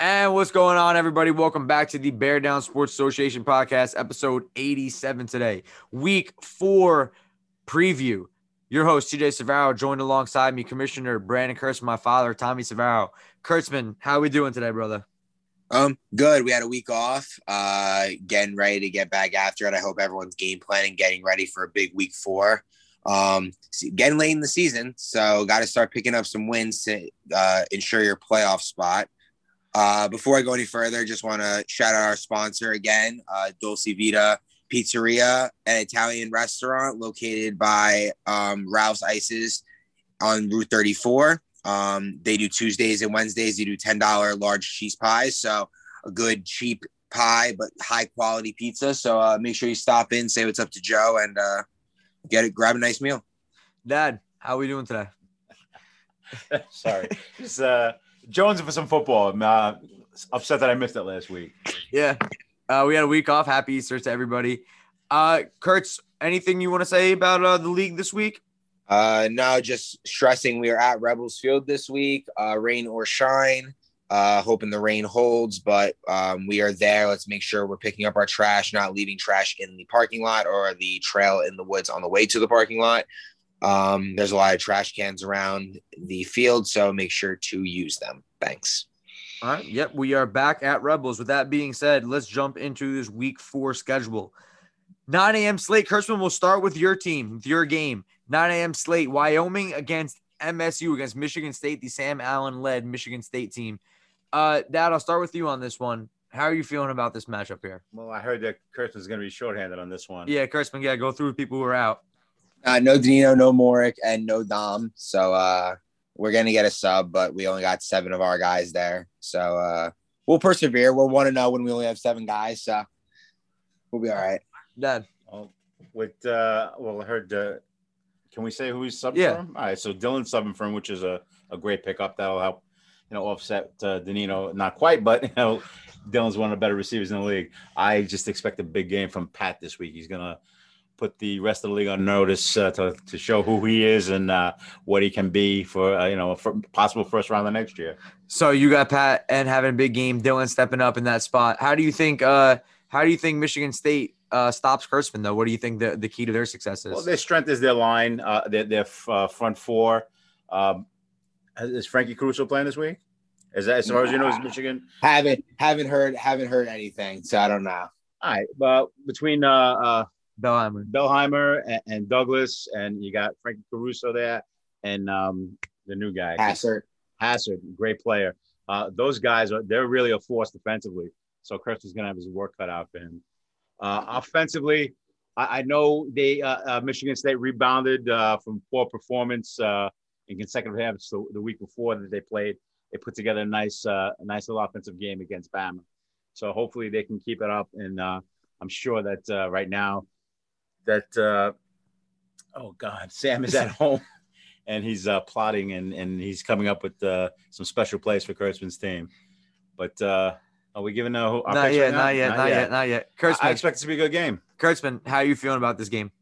And what's going on, everybody? Welcome back to the Bear Down Sports Association podcast, episode 87 today, week four preview. Your host, TJ Savaro, joined alongside me, Commissioner Brandon Kurtzman, my father, Tommy Savaro. Kurtzman, how are we doing today, brother? Um, good. We had a week off, uh, getting ready to get back after it. I hope everyone's game planning, getting ready for a big week four. Um, getting late in the season, so got to start picking up some wins to uh, ensure your playoff spot. Uh, before I go any further, just want to shout out our sponsor again, uh, Dulce Vita Pizzeria, an Italian restaurant located by um, Ralph's Ices on Route 34. Um, they do Tuesdays and Wednesdays. They do $10 large cheese pies. So a good, cheap pie, but high quality pizza. So uh, make sure you stop in, say what's up to Joe, and uh, get it, grab a nice meal. Dad, how are we doing today? Sorry. Just uh, Jones for some football. I'm uh, upset that I missed it last week. Yeah. Uh, we had a week off. Happy Easter to everybody. Uh, Kurtz, anything you want to say about uh, the league this week? Uh, no, just stressing we are at Rebels Field this week, uh, rain or shine. Uh, hoping the rain holds, but um, we are there. Let's make sure we're picking up our trash, not leaving trash in the parking lot or the trail in the woods on the way to the parking lot. Um, there's a lot of trash cans around the field, so make sure to use them. Thanks. All right. Yep. We are back at Rebels. With that being said, let's jump into this week four schedule. 9 a.m. slate. Kurtzman will start with your team, with your game. 9 a.m. slate. Wyoming against MSU against Michigan State, the Sam Allen led Michigan State team. Uh, Dad, I'll start with you on this one. How are you feeling about this matchup here? Well, I heard that Kurtzman's going to be shorthanded on this one. Yeah, Kurtzman, yeah, go through people who are out. Uh, no Dino, no Morick, and no Dom. So uh, we're gonna get a sub, but we only got seven of our guys there. So uh, we'll persevere. We're one to know when we only have seven guys, so we'll be all right. Dad. Well, with uh, well, I heard. Uh, can we say who he's subbing Yeah. from? All right, so Dylan subbing from, which is a, a great pickup that'll help, you know, offset uh, Danino. Not quite, but you know, Dylan's one of the better receivers in the league. I just expect a big game from Pat this week. He's gonna put the rest of the league on notice uh, to, to show who he is and uh, what he can be for uh, you know for possible first round of next year. So you got Pat and having a big game, Dylan stepping up in that spot. How do you think uh how do you think Michigan State uh stops Kurtzman though? What do you think the, the key to their success is? Well, their strength is their line, uh, their, their uh, front four. Um, is Frankie Caruso playing this week? Is that as far as you know? Is Michigan? Haven't haven't heard haven't heard anything, so I don't know. All right, but between uh, uh, Bellheimer. Bellheimer and, and Douglas, and you got Frankie Caruso there, and um, the new guy Passer. Hassard, great player. Uh, those guys are they're really a force defensively. So Kirsten's gonna have his work cut out for him. Uh, offensively, I, I know they uh, uh, Michigan State rebounded uh, from poor performance uh, in consecutive halves the, the week before that they played. They put together a nice, uh, a nice little offensive game against Bama. So hopefully they can keep it up. And uh, I'm sure that uh, right now that uh, oh god, Sam is at home and he's uh, plotting and and he's coming up with uh, some special plays for Kurtzman's team. But uh, are we giving a our Not picks yet, not yet, not yet, not yet. Kurtzman, I expect it to be a good game. Kurtzman, how are you feeling about this game?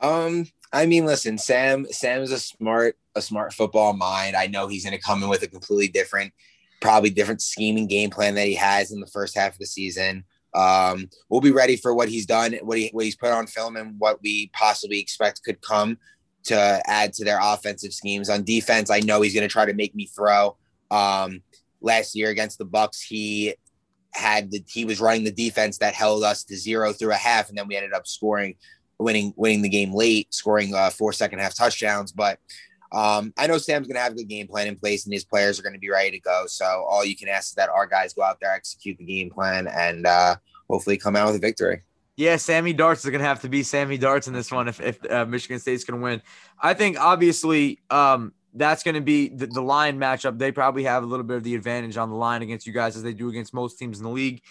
Um, I mean, listen, Sam. Sam is a smart, a smart football mind. I know he's going to come in with a completely different, probably different scheming game plan that he has in the first half of the season. Um, we'll be ready for what he's done, what he what he's put on film, and what we possibly expect could come to add to their offensive schemes. On defense, I know he's going to try to make me throw. Um, last year against the Bucks, he had the he was running the defense that held us to zero through a half, and then we ended up scoring winning winning the game late, scoring uh, four second half touchdowns. But um, I know Sam's going to have a good game plan in place, and his players are going to be ready to go. So all you can ask is that our guys go out there, execute the game plan, and uh, hopefully come out with a victory. Yeah, Sammy Darts is going to have to be Sammy Darts in this one if, if uh, Michigan State's going to win. I think obviously um, that's going to be the, the line matchup. They probably have a little bit of the advantage on the line against you guys as they do against most teams in the league.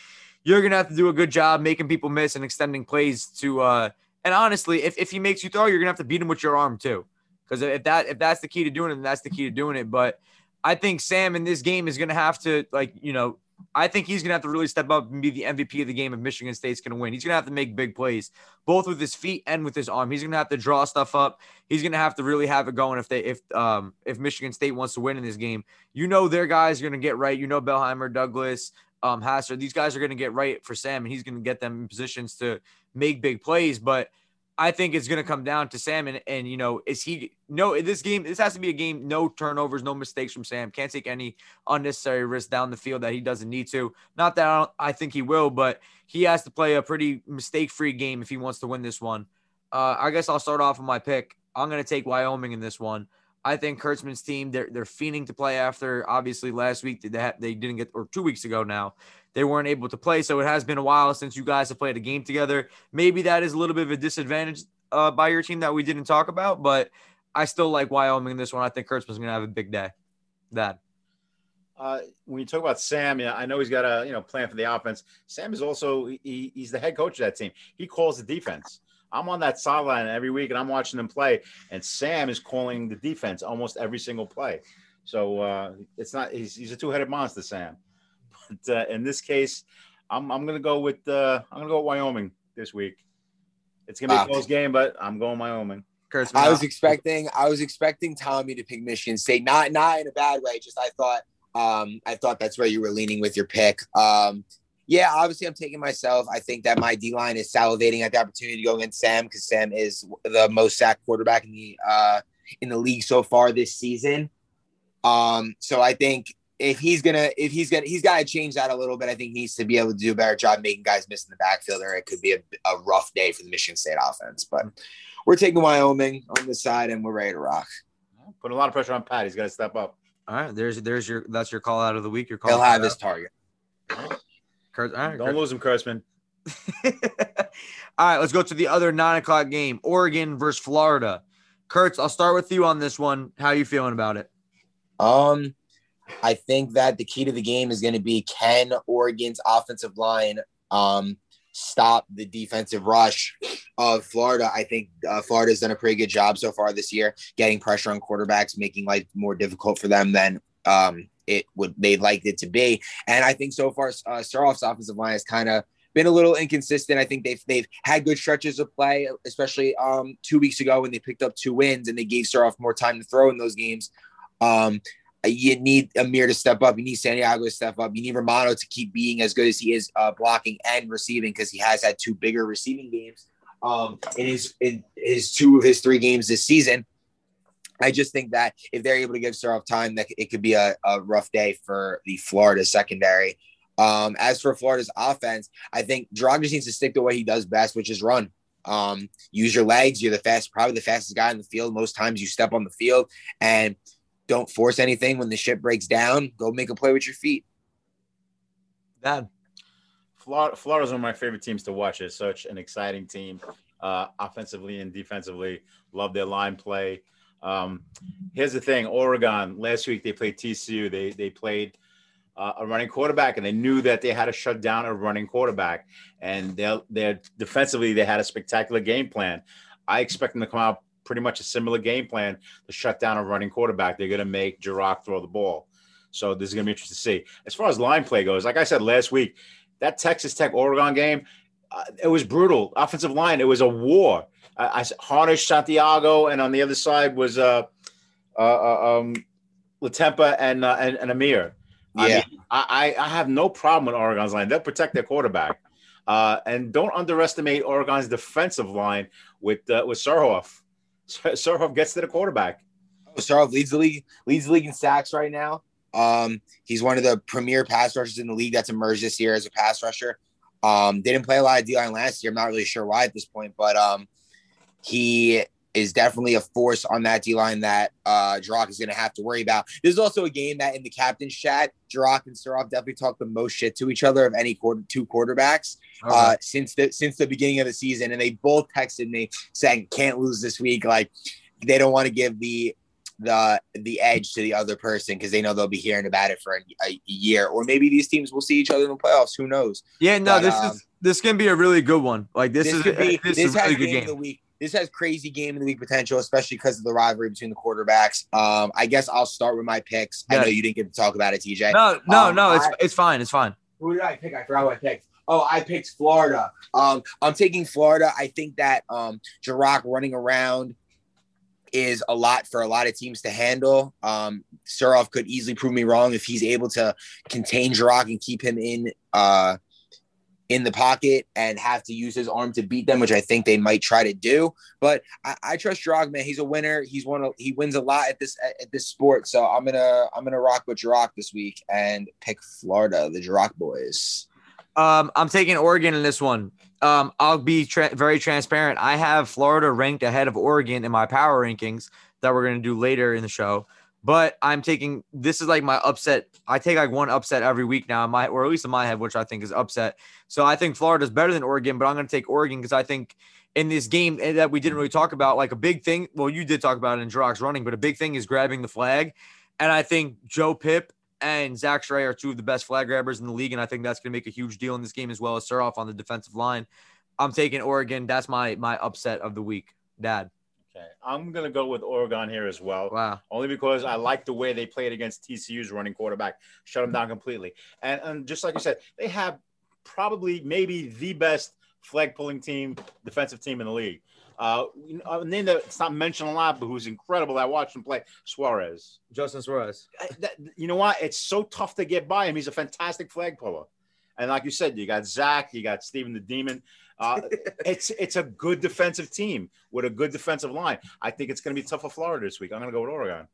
You're going to have to do a good job making people miss and extending plays to. Uh, and honestly, if, if he makes you throw, you're going to have to beat him with your arm too. Because if that if that's the key to doing it, then that's the key to doing it. But I think Sam in this game is going to have to like you know I think he's going to have to really step up and be the MVP of the game if Michigan State's going to win. He's going to have to make big plays, both with his feet and with his arm. He's going to have to draw stuff up. He's going to have to really have it going if they if um if Michigan State wants to win in this game. You know their guys are going to get right. You know Boeheim, Douglas, um Hacir. These guys are going to get right for Sam, and he's going to get them in positions to make big plays. But I think it's going to come down to Sam and, and you know is he no this game this has to be a game no turnovers no mistakes from Sam can't take any unnecessary risk down the field that he doesn't need to not that I, I think he will but he has to play a pretty mistake free game if he wants to win this one. Uh, I guess I'll start off with my pick. I'm going to take Wyoming in this one. I think Kurtzman's team they're they're to play after obviously last week they they didn't get or two weeks ago now they weren't able to play. So it has been a while since you guys have played a game together. Maybe that is a little bit of a disadvantage uh, by your team that we didn't talk about, but I still like Wyoming in this one. I think Kurtzman's going to have a big day. That. Uh, when you talk about Sam, yeah, I know he's got a you know plan for the offense. Sam is also he, he's the head coach of that team. He calls the defense. I'm on that sideline every week and I'm watching them play, and Sam is calling the defense almost every single play. So uh, it's not he's, he's a two headed monster, Sam. But uh, in this case, I'm I'm gonna go with uh, I'm gonna go with Wyoming this week. It's gonna be wow. a close game, but I'm going Wyoming. I was expecting I was expecting Tommy to pick Michigan State, not not in a bad way. Just I thought um, I thought that's where you were leaning with your pick. Um, yeah, obviously I'm taking myself. I think that my D line is salivating at the opportunity to go against Sam because Sam is the most sacked quarterback in the uh, in the league so far this season. Um, so I think if he's gonna if he's gonna he's got to change that a little bit. I think he needs to be able to do a better job making guys miss in the backfield, or it could be a, a rough day for the Michigan State offense. But we're taking Wyoming on the side, and we're ready to rock. Put a lot of pressure on Pat. He's got to step up. All right, there's there's your that's your call out of the week. Your call. He'll have his target. Kurt, right, Don't Kurt. lose him, Kurtzman. all right, let's go to the other nine o'clock game: Oregon versus Florida. Kurtz, I'll start with you on this one. How you feeling about it? Um, I think that the key to the game is going to be can Oregon's offensive line um, stop the defensive rush of Florida. I think uh, Florida's done a pretty good job so far this year, getting pressure on quarterbacks, making life more difficult for them than um, it would they'd like it to be. And I think so far, uh, Soroff's offensive line has kind of been a little inconsistent. I think they've they've had good stretches of play, especially um, two weeks ago when they picked up two wins and they gave Soroff more time to throw in those games. Um, you need Amir to step up. You need Santiago to step up. You need Romano to keep being as good as he is uh, blocking and receiving because he has had two bigger receiving games um, in his in his two of his three games this season. I just think that if they're able to give Soroff time, that it could be a, a rough day for the Florida secondary. Um, as for Florida's offense, I think just needs to stick to what he does best, which is run. Um, use your legs. You're the fast, probably the fastest guy in the field. Most times you step on the field, and don't force anything when the ship breaks down. Go make a play with your feet. Dad. Florida, Florida's one of my favorite teams to watch. It's such an exciting team, uh, offensively and defensively. Love their line play. Um, here's the thing: Oregon last week they played TCU. They they played uh, a running quarterback, and they knew that they had to shut down a running quarterback. And they're they're defensively they had a spectacular game plan. I expect them to come out pretty much a similar game plan to shut down a running quarterback. They're going to make Jirac throw the ball. So this is going to be interesting to see. As far as line play goes, like I said last week, that Texas Tech Oregon game, uh, it was brutal. Offensive line, it was a war. I, I harnessed Santiago, and on the other side was uh, uh, uh um, Latempa and, uh, and, and Amir. Yeah, I, mean, I, I have no problem with Oregon's line. They'll protect their quarterback. Uh, and don't underestimate Oregon's defensive line with uh, with Surhoff. Surhoff gets to the quarterback. Surhoff leads the league, leads the league in sacks right now. Um, he's one of the premier pass rushers in the league that's emerged this year as a pass rusher. Um, didn't play a lot of D line last year. I'm not really sure why at this point, but um, he is definitely a force on that D line that uh Jirac is going to have to worry about. There's also a game that in the captain's chat, Jirac and Surhoff definitely talk the most shit to each other of any quarter, two quarterbacks uh, since the since the beginning of the season, and they both texted me saying can't lose this week. Like they don't want to give the the the edge to the other person because they know they'll be hearing about it for a, a, year, or maybe these teams will see each other in the playoffs. Who knows? Yeah, no, but, this um, is this can be a really good one. Like this, this is be, this, this is a really good game. Of the week this has crazy game of the week potential, especially because of the rivalry between the quarterbacks. Um, I guess I'll start with my picks. Yeah. I know you didn't get to talk about it, TJ. No, no, um, no, it's I, it's fine, it's fine. Who did I pick? I forgot what I picked. Oh, I picked Florida. Um, I'm taking Florida. I think that um, Jirac running around is a lot for a lot of teams to handle. Um, Suroff could easily prove me wrong if he's able to contain Jirac and keep him in uh, in the pocket and have to use his arm to beat them, which I think they might try to do. But I, I trust man. He's a winner. He's won. He wins a lot at this at this sport. So I'm gonna I'm gonna rock with Jirac this week and pick Florida, the Jirac boys. Um, I'm taking Oregon in this one. Um, I'll be tra- very transparent. I have Florida ranked ahead of Oregon in my power rankings that we're to do later in the show. But I'm taking this is like my upset. I take like one upset every week now, in my or at least in my head, which I think is upset. So I think Florida's better than Oregon, but I'm going to take Oregon because I think in this game eh, that we didn't really talk about, like a big thing. Well, you did talk about it in Jirac's running, but a big thing is grabbing the flag. And I think Joe Pip and Zach Stray are two of the best flag grabbers in the league, and I think that's going to make a huge deal in this game as well as Suroff on the defensive line. I'm taking Oregon. That's my my upset of the week, Dad. Okay, I'm gonna go with Oregon here as well. Wow. Only because I like the way they played against TCU's running quarterback, shut them down completely. And and just like you said, they have probably maybe the best flag pulling team, defensive team in the league. Uh, a name that's not mentioned a lot, but who's incredible. I watched him play Suarez. Justin Suarez. That, you know what? It's so tough to get by him. He's a fantastic flag puller. And like you said, you got Zach, you got Steven the Demon. Uh, it's it's a good defensive team with a good defensive line. I think it's going to be tough for Florida this week. I'm going to go with Oregon.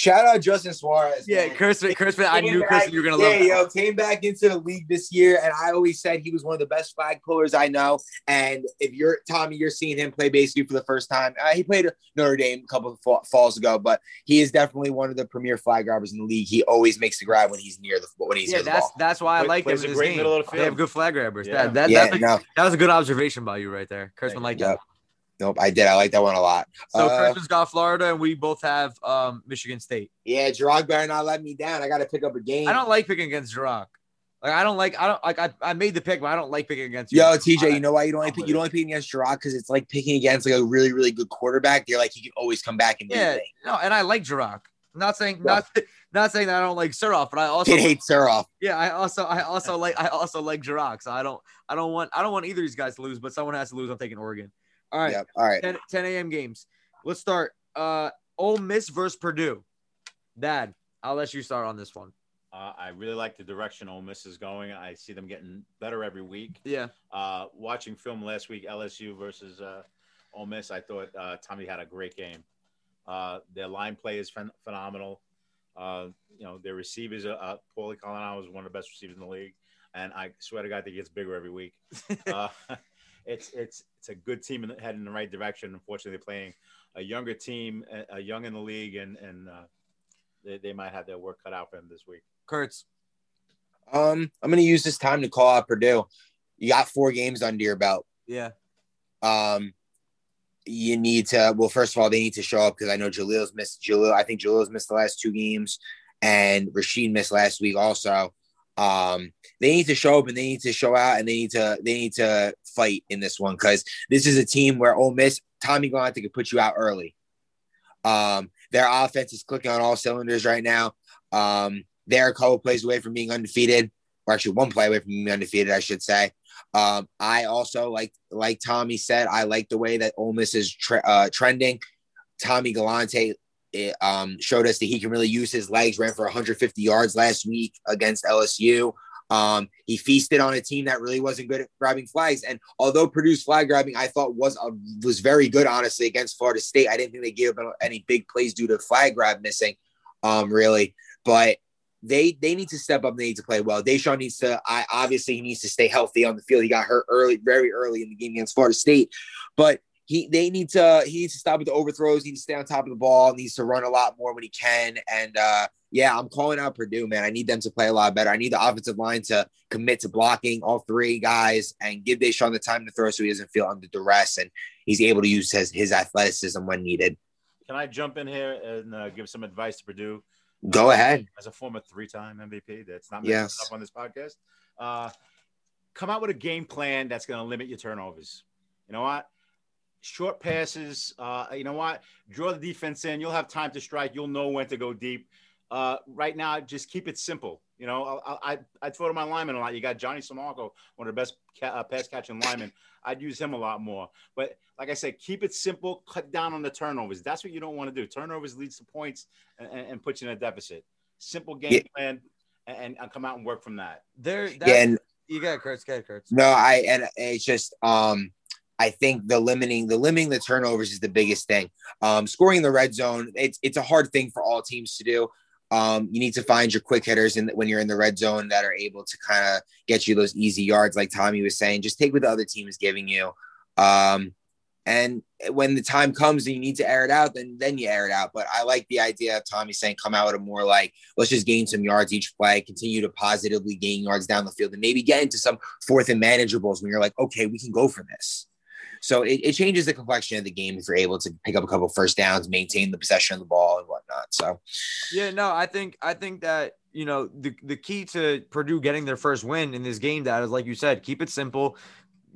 Shout out Justin Suarez. Yeah, man. Kirsten, Kirsten, I knew Kirsten you were gonna yeah, love that. yo, came back into the league this year, and I always said he was one of the best flag pullers I know. And if you're Tommy, you're seeing him play basically for the first time. Uh, he played Notre Dame a couple of fall, falls ago, but he is definitely one of the premier flag grabbers in the league. He always makes the grab when he's near the when he's Yeah, near the that's ball. that's why I Play- like him. plays in a great game. middle of the They have field. good flag grabbers. Yeah. That, that, yeah, that, no, that was a good observation by you right there. Kirsten like you. that. Nope, I did. I like that one a lot. So Uh, Kirsten's got Florida, and we both have um, Michigan State. Yeah, Gerard better not let me down. I got to pick up a game. I don't like picking against Jirac. Like I don't like I don't like I, I made the pick, but I don't like picking against you. Yo, TJ, you know why you don't like pick, you don't like picking against Gerard because it's like picking against like a really really good quarterback. You're like you can always come back and Yeah, no, and I like Jirac. Not saying not not saying that I don't like Suroff, but I also Kid hates Suroff. yeah, I also I also like I also like Jirac. So I don't I don't want I don't want either of these guys to lose, but someone has to lose. I'm taking Oregon. All right, Yep. All right. 10, 10 a.m. games. Let's start. Uh, Ole Miss versus Purdue. Dad, I'll let you start on this one. Uh, I really like the direction Ole Miss is going. I see them getting better every week. Yeah, Uh, watching film last week, LSU versus uh, Ole Miss, I thought uh, Tommy had a great game. Uh, their line play is phen- phenomenal. Uh, you know, their receivers, uh, uh, Paulie Colinaro is one of the best receivers in the league, and I swear to God, he gets bigger every week. uh, it's it's it's a good team and heading in the right direction. Unfortunately, they're playing a younger team, a, a young in the league, and and uh, they, they might have their work cut out for them this week. Kurtz. Um, I'm gonna use this time to call out Purdue. You got four games under your belt. Yeah, Um, you need to. Well, first of all, they need to show up because I know Jalil's missed. Jalil, I think Jalil's missed the last two games, and Rashid missed last week also. Um, they need to show up and they need to show out and they need to they need to fight in this one because this is a team where Ole Miss Tommy Galante could put you out early. Um, their offense is clicking on all cylinders right now. Um, they're a couple plays away from being undefeated, or actually one play away from being undefeated, I should say. Um, I also like like Tommy said, I like the way that Ole Miss is tre- uh, trending. Tommy Galante it, um, showed us that he can really use his legs. Ran for 150 yards last week against LSU. Um, he feasted on a team that really wasn't good at grabbing flags. And although Purdue's flag grabbing, I thought was uh, was very good, honestly, against Florida State. I didn't think they gave up any big plays due to flag grab missing, um, really. But they they need to step up. They need to play well. Deshaun needs to. I obviously he needs to stay healthy on the field. He got hurt early, very early in the game against Florida State, but he they need to he needs to stop with the overthrows. He needs to stay on top of the ball. Needs to run a lot more when he can. And uh, yeah, I'm calling out Purdue, man. I need them to play a lot better. I need the offensive line to commit to blocking all three guys and give Deshaun the time to throw so he doesn't feel under duress and he's able to use his, his athleticism when needed. Can I jump in here and uh, give some advice to Purdue? Go ahead. As a former three-time MVP, that's not Yes. yes. up on this podcast. Uh, come out with a game plan that's going to limit your turnovers. You know what? Short passes. Uh, you know what? Draw the defense in. You'll have time to strike. You'll know when to go deep. Uh, right now, just keep it simple. You know, I I, I throw to my lineman a lot. You got Johnny Samarco, one of the best ca- uh, pass catching linemen. I'd use him a lot more. But like I said, keep it simple. Cut down on the turnovers. That's what you don't want to do. Turnovers leads to points and, and, and put you in a deficit. Simple game Yeah. plan, and, and come out and work from that. There, Yeah, and you got Kurtz, get Kurtz. No, I and it's just um I think the limiting the limiting the turnovers is the biggest thing. Um scoring in the red zone, it's it's a hard thing for all teams to do. Um, you need to find your quick hitters in when you're in the red zone that are able to kind of get you those easy yards, like Tommy was saying. Just take what the other team is giving you. Um, and when the time comes and you need to air it out, then then you air it out. But I like the idea of Tommy saying come out with a more like let's just gain some yards each play, continue to positively gain yards down the field, and maybe get into some fourth and manageables when you're like, okay, we can go for this. So it, it changes the complexion of the game if you're able to pick up a couple first downs, maintain the possession of the ball and whatnot. So Yeah, no, I think I think that you know the the key to Purdue getting their first win in this game, that is like you said, keep it simple.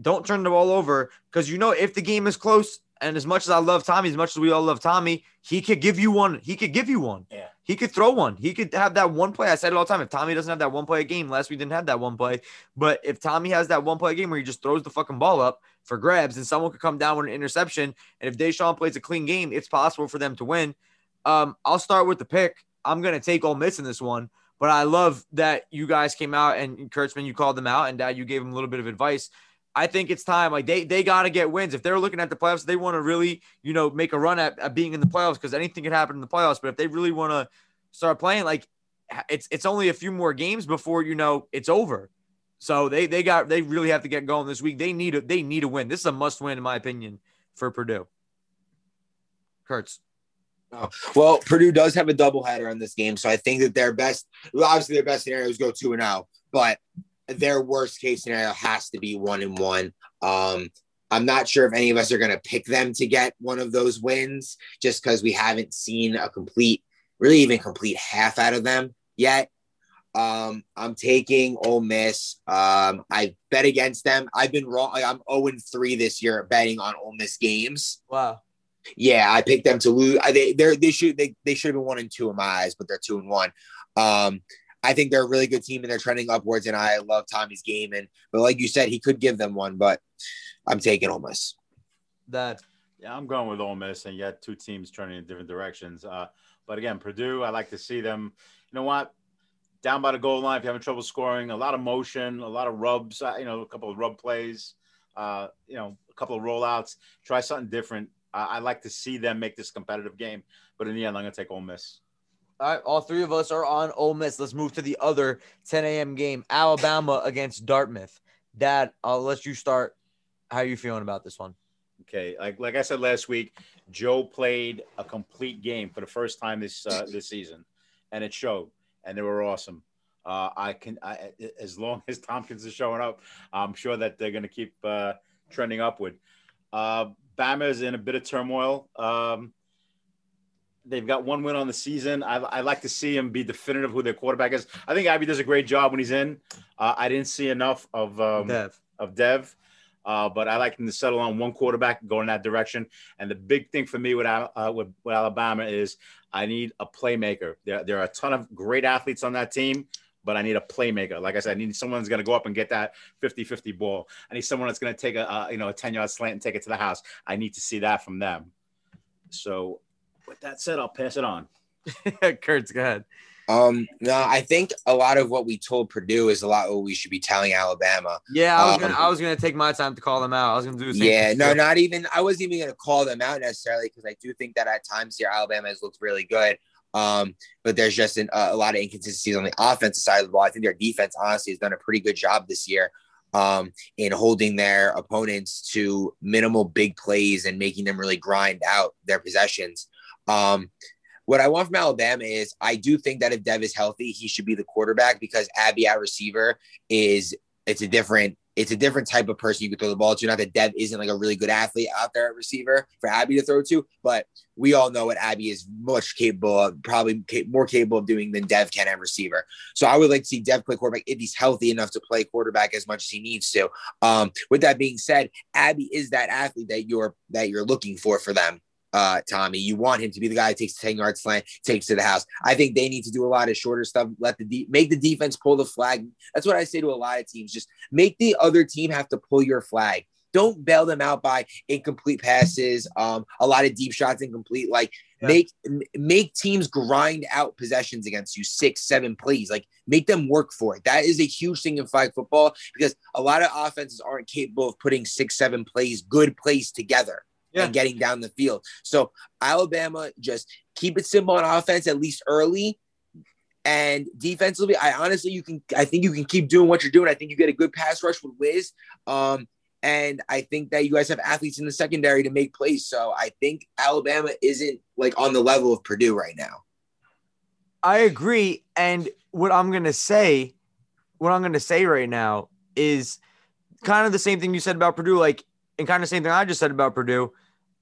Don't turn the ball over because you know if the game is close, and as much as I love Tommy, as much as we all love Tommy, he could give you one. He could give you one. Yeah. He could throw one. He could have that one play. I said it all the time. If Tommy doesn't have that one play a game, last we didn't have that one play. But if Tommy has that one play a game where he just throws the fucking ball up for grabs, and someone could come down with an interception, and if Deshaun plays a clean game, it's possible for them to win. Um, I'll start with the pick. I'm gonna take Ole Miss in this one, but I love that you guys came out and Kurtzman, you called them out, and that you gave them a little bit of advice. I think it's time. Like they they got to get wins. If they're looking at the playoffs, they want to really you know make a run at, at being in the playoffs because anything can happen in the playoffs. But if they really want to start playing, like it's it's only a few more games before you know it's over. So they they got they really have to get going this week. They need a they need a win. This is a must win in my opinion for Purdue. Kurtz. Well, Purdue does have a doubleheader on this game, so I think that their best, obviously their best scenario is go two and zero, but their worst case scenario has to be one and one. Um, I'm not sure if any of us are going to pick them to get one of those wins, just because we haven't seen a complete, really even complete half out of them yet. Um, I'm taking Ole Miss. Um, I bet against them. I've been wrong. Like, I'm 0 and 3 this year betting on Ole Miss games. Wow. Yeah, I picked them to lose. I, they they they should they, they should have been one and two in my eyes, but they're two and one. Um, I think they're a really good team and they're trending upwards. And I love Tommy's game. And but like you said, he could give them one, but I'm taking Ole Miss. That Yeah, I'm going with Ole Miss, and yet two teams turning in different directions. Uh, but again, Purdue, I like to see them. You know what? Down by the goal line, if you're having trouble scoring, a lot of motion, a lot of rubs. Uh, you know, a couple of rub plays. Uh, you know, a couple of rollouts. Try something different. I, I like to see them make this competitive game. But in the end, I'm going to take Ole Miss. All right, all three of us are on Ole Miss. Let's move to the other 10 a.m. game, Alabama against Dartmouth. Dad, I'll let you start. How are you feeling about this one? Okay, like like I said last week, Joe played a complete game for the first time this uh, this season, and it showed, and they were awesome. Uh, I can, I, as long as Tompkins is showing up, I'm sure that they're going to keep uh, trending upward. Uh, Bama is in a bit of turmoil. Um, they've got one win on the season. I, I like to see him be definitive who their quarterback is. I think Abby does a great job when he's in. Uh, I didn't see enough of um, Dev. of Dev. Uh, but I like them to settle on one quarterback and go in that direction. And the big thing for me with, uh, with, with Alabama is I need a playmaker. There, there are a ton of great athletes on that team, but I need a playmaker. Like I said, I need someone that's going to go up and get that 50-50 ball. I need someone that's going to take a, a you know a 10 yard slant and take it to the house. I need to see that from them. So with that said, I'll pass it on. Kurtz, go ahead. Um, no, I think a lot of what we told Purdue is a lot what we should be telling Alabama. Yeah, I was Um, gonna I was gonna take my time to call them out. I was gonna do the same. Yeah, no, not even. I wasn't even to call them out necessarily because I do think that at times here Alabama has looked really good. Um, but there's just an, uh, a lot of inconsistencies on the offensive side of the ball. I think their defense honestly has done a pretty good job this year um, in holding their opponents to minimal big plays and making them really grind out their possessions. Um, what I want from Alabama is I do think that if Dev is healthy, he should be the quarterback because Abby at receiver is it's a different it's a different type of person you can throw the ball to. Not that Dev isn't like a really good athlete out there at receiver for Abby to throw to, but we all know what Abby is much capable of, probably more capable of doing than Dev can at receiver. So I would like to see Dev play quarterback if he's healthy enough to play quarterback as much as he needs to. Um, with that being said, Abby is that athlete that you're that you're looking for for them. Uh, Tommy. You want him to be the guy that takes the 10 yard slant, takes to the house. I think they need to do a lot of shorter stuff. Let the de- make the defense pull the flag. That's what I say to a lot of teams. Just make the other team have to pull your flag. Don't bail them out by incomplete passes, um, a lot of deep shots incomplete. Like yeah. make make teams grind out possessions against you, six, seven plays. Like make them work for it. That is a huge thing in flag football because a lot of offenses aren't capable of putting six, seven plays, good plays together yeah. and getting down the field. So Alabama just keep it simple on offense at least early. And defensively, I honestly you can I think you can keep doing what you're doing. I think you get a good pass rush with Wiz. Um, and I think that you guys have athletes in the secondary to make plays. So I think Alabama isn't like on the level of Purdue right now. I agree. And what I'm gonna say, what I'm gonna say right now is kind of the same thing you said about Purdue, like and kind of the same thing I just said about Purdue.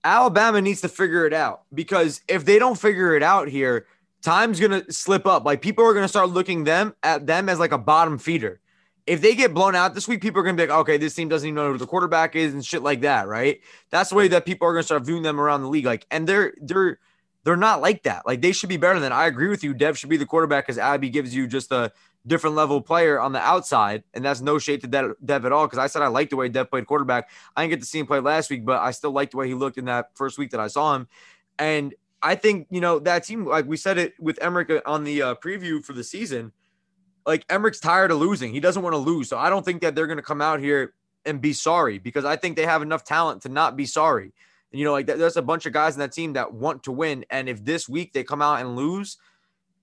Alabama needs to figure it out because if they don't figure it out here, time's gonna slip up. Like people are gonna start looking them at them as like a bottom feeder. If they get blown out this week, people are gonna be like, okay, this team doesn't even know who the quarterback is and shit like that, right? That's the way that people are gonna start viewing them around the league. Like, and they're they're they're not like that. Like they should be better than. I agree with you. Dev should be the quarterback because Abby gives you just a different level player on the outside, and that's no shade to Dev, Dev at all. Because I said I liked the way Dev played quarterback. I didn't get to see him play last week, but I still liked the way he looked in that first week that I saw him. And I think you know that team, like we said it with Emmerich on the uh, preview for the season. Like Emmerich's tired of losing. He doesn't want to lose. So I don't think that they're going to come out here and be sorry because I think they have enough talent to not be sorry. And, you know, like there's a bunch of guys in that team that want to win. And if this week they come out and lose,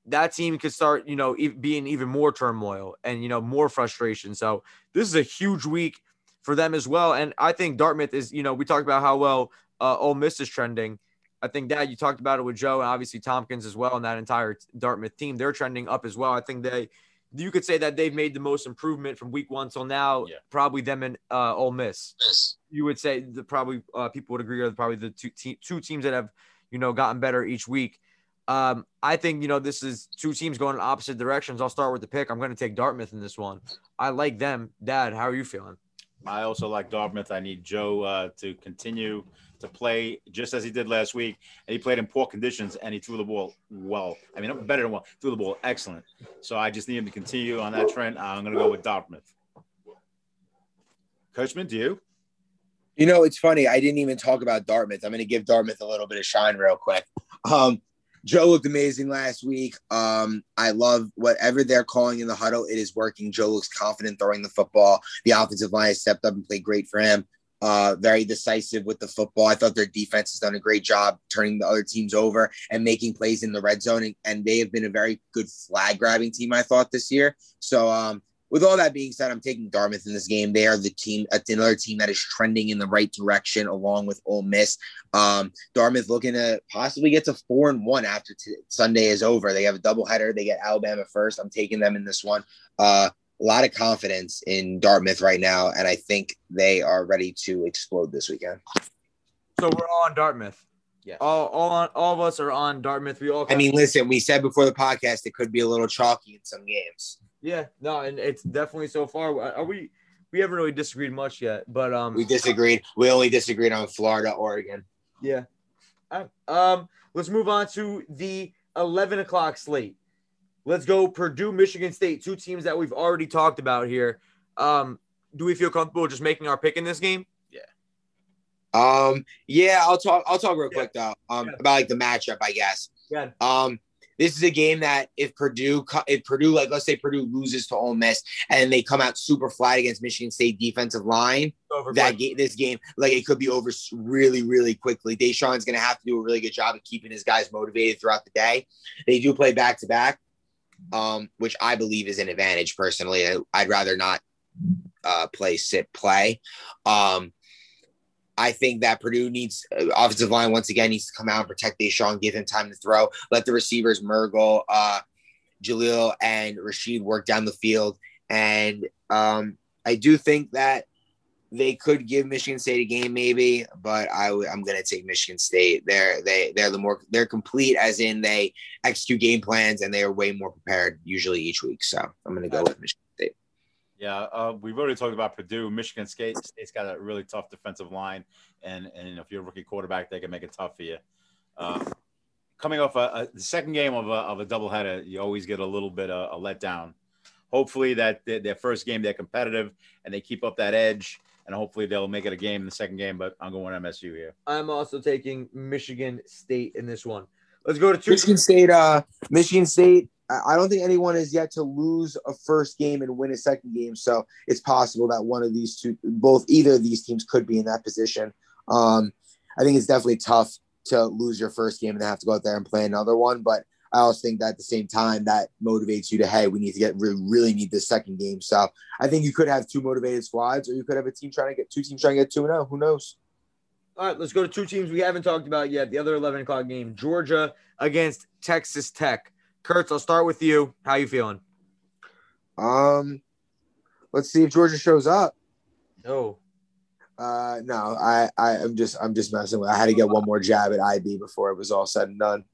that team could start, you know, being even more turmoil and, you know, more frustration. So this is a huge week for them as well. And I think Dartmouth is, you know, we talked about how well uh, Ole Miss is trending. I think that you talked about it with Joe and obviously Tompkins as well, and that entire Dartmouth team. They're trending up as well. I think they, you could say that they've made the most improvement from week one till now. Yeah. Probably them and uh, Ole Miss. Miss. You would say that probably uh, people would agree are probably the two te- two teams that have you know gotten better each week. Um, I think you know this is two teams going in opposite directions. I'll start with the pick. I'm going to take Dartmouth in this one. I like them. Dad, how are you feeling? I also like Dartmouth. I need Joe uh, to continue to play just as he did last week. And he played in poor conditions and he threw the ball well. I mean, better than well, threw the ball excellent. So I just need him to continue on that trend. I'm going to go with Dartmouth. Kurtzman, do you? You know, it's funny. I didn't even talk about Dartmouth. I'm going to give Dartmouth a little bit of shine real quick. Um, Joe looked amazing last week. Um, I love whatever they're calling in the huddle. It is working. Joe looks confident throwing the football. The offensive line has stepped up and played great for him uh, very decisive with the football. I thought their defense has done a great job turning the other teams over and making plays in the red zone. And, and they have been a very good flag grabbing team, I thought, this year. So, um, with all that being said, I'm taking Dartmouth in this game. They are the team, another team that is trending in the right direction, along with Ole Miss. Um, Dartmouth looking to possibly get to four and one after t- Sunday is over. They have a doubleheader. They get Alabama first. I'm taking them in this one. Uh, a lot of confidence in Dartmouth right now, and I think they are ready to explode this weekend. So we're all on Dartmouth. Yeah. All all on, all of us are on Dartmouth. We all. I mean, listen, we said before the podcast it could be a little chalky in some games. Yeah, no, and it's definitely so far. Are we? We haven't really disagreed much yet, but um, we disagreed. We only disagreed on Florida, Oregon. Yeah. Um, let's move on to the eleven o'clock slate. Let's go Purdue, Michigan State, two teams that we've already talked about here. Um, do we feel comfortable just making our pick in this game? Yeah. Um, yeah, I'll talk I'll talk real yeah. quick though. Um yeah. about like the matchup, I guess. Yeah. Um this is a game that if Purdue, if Purdue, like let's say Purdue loses to Ole Miss and they come out super flat against Michigan State defensive line, over that game, this game, like it could be over really, really quickly. Deshaun's going to have to do a really good job of keeping his guys motivated throughout the day. They do play back to back, um, which I believe is an advantage personally. I, would rather not uh, play sit play. Um, I think that Purdue needs uh, offensive line once again needs to come out and protect Deshaun, give him time to throw, let the receivers Mergel, uh, Jaleel, and Rashid work down the field. And um, I do think that they could give Michigan State a game, maybe, but I w- I'm gonna take Michigan State. They're they they're the more they're complete, as in they execute game plans and they are way more prepared usually each week. So I'm gonna go with Michigan State. Yeah, uh, we've already talked about Purdue. Michigan State State's got a really tough defensive line, and and if you're a rookie quarterback, they can make it tough for you. Uh, coming off a, a, the second game of a, of a doubleheader, you always get a little bit of a letdown. Hopefully, that their, their first game they're competitive and they keep up that edge, and hopefully they'll make it a game in the second game. But I'm going MSU here. I'm also taking Michigan State in this one. Let's go to two. Michigan State. Uh, Michigan State. I don't think anyone is yet to lose a first game and win a second game. So it's possible that one of these two, both either of these teams, could be in that position. Um, I think it's definitely tough to lose your first game and have to go out there and play another one. But I also think that at the same time that motivates you to hey, we need to get really, really need this second game. So I think you could have two motivated squads, or you could have a team trying to get two teams trying to get two and zero. Who knows? All right, let's go to two teams we haven't talked about yet. The other eleven o'clock game, Georgia against Texas Tech. Kurtz, I'll start with you. How you feeling? Um, let's see if Georgia shows up. No. Uh, no, I, I, I'm just, I'm just messing with. I had to get one more jab at IB before it was all said and done.